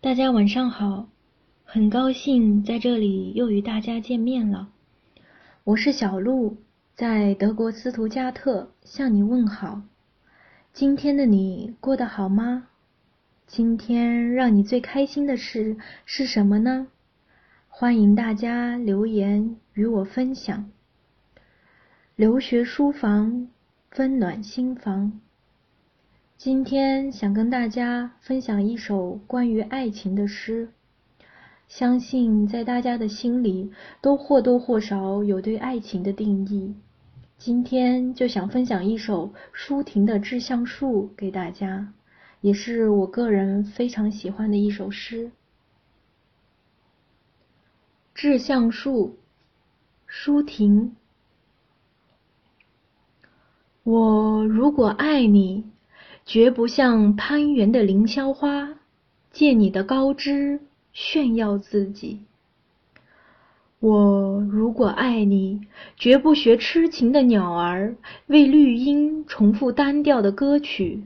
大家晚上好，很高兴在这里又与大家见面了。我是小鹿，在德国斯图加特向你问好。今天的你过得好吗？今天让你最开心的事是什么呢？欢迎大家留言与我分享。留学书房，温暖心房。今天想跟大家分享一首关于爱情的诗，相信在大家的心里都或多或少有对爱情的定义。今天就想分享一首舒婷的《致橡树》给大家，也是我个人非常喜欢的一首诗。《致橡树》，舒婷。我如果爱你。绝不像攀援的凌霄花，借你的高枝炫耀自己。我如果爱你，绝不学痴情的鸟儿，为绿荫重复单调的歌曲。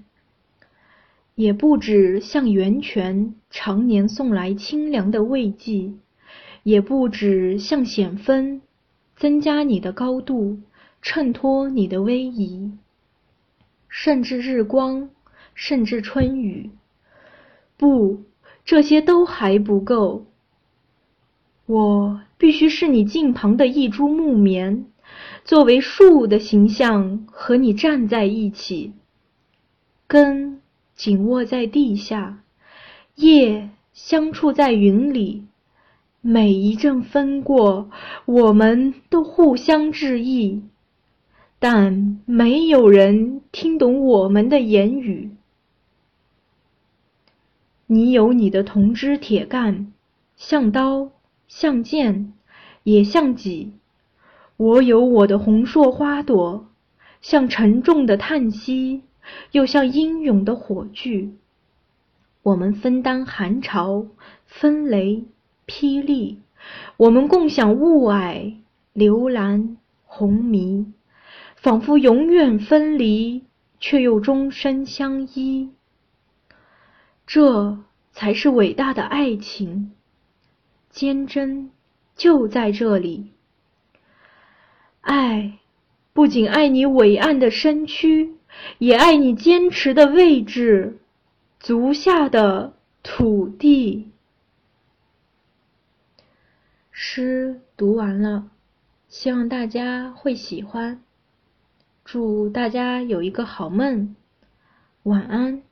也不止像源泉常年送来清凉的慰藉，也不止像险峰增加你的高度，衬托你的威仪。甚至日光，甚至春雨，不，这些都还不够。我必须是你近旁的一株木棉，作为树的形象和你站在一起，根紧握在地下，叶相触在云里。每一阵风过，我们都互相致意。但没有人听懂我们的言语。你有你的铜枝铁干，像刀，像剑，也像戟；我有我的红硕花朵，像沉重的叹息，又像英勇的火炬。我们分担寒潮、风雷、霹雳，我们共享雾霭、流岚、红霓。仿佛永远分离，却又终身相依。这才是伟大的爱情，坚贞就在这里。爱不仅爱你伟岸的身躯，也爱你坚持的位置，足下的土地。诗读完了，希望大家会喜欢。祝大家有一个好梦，晚安。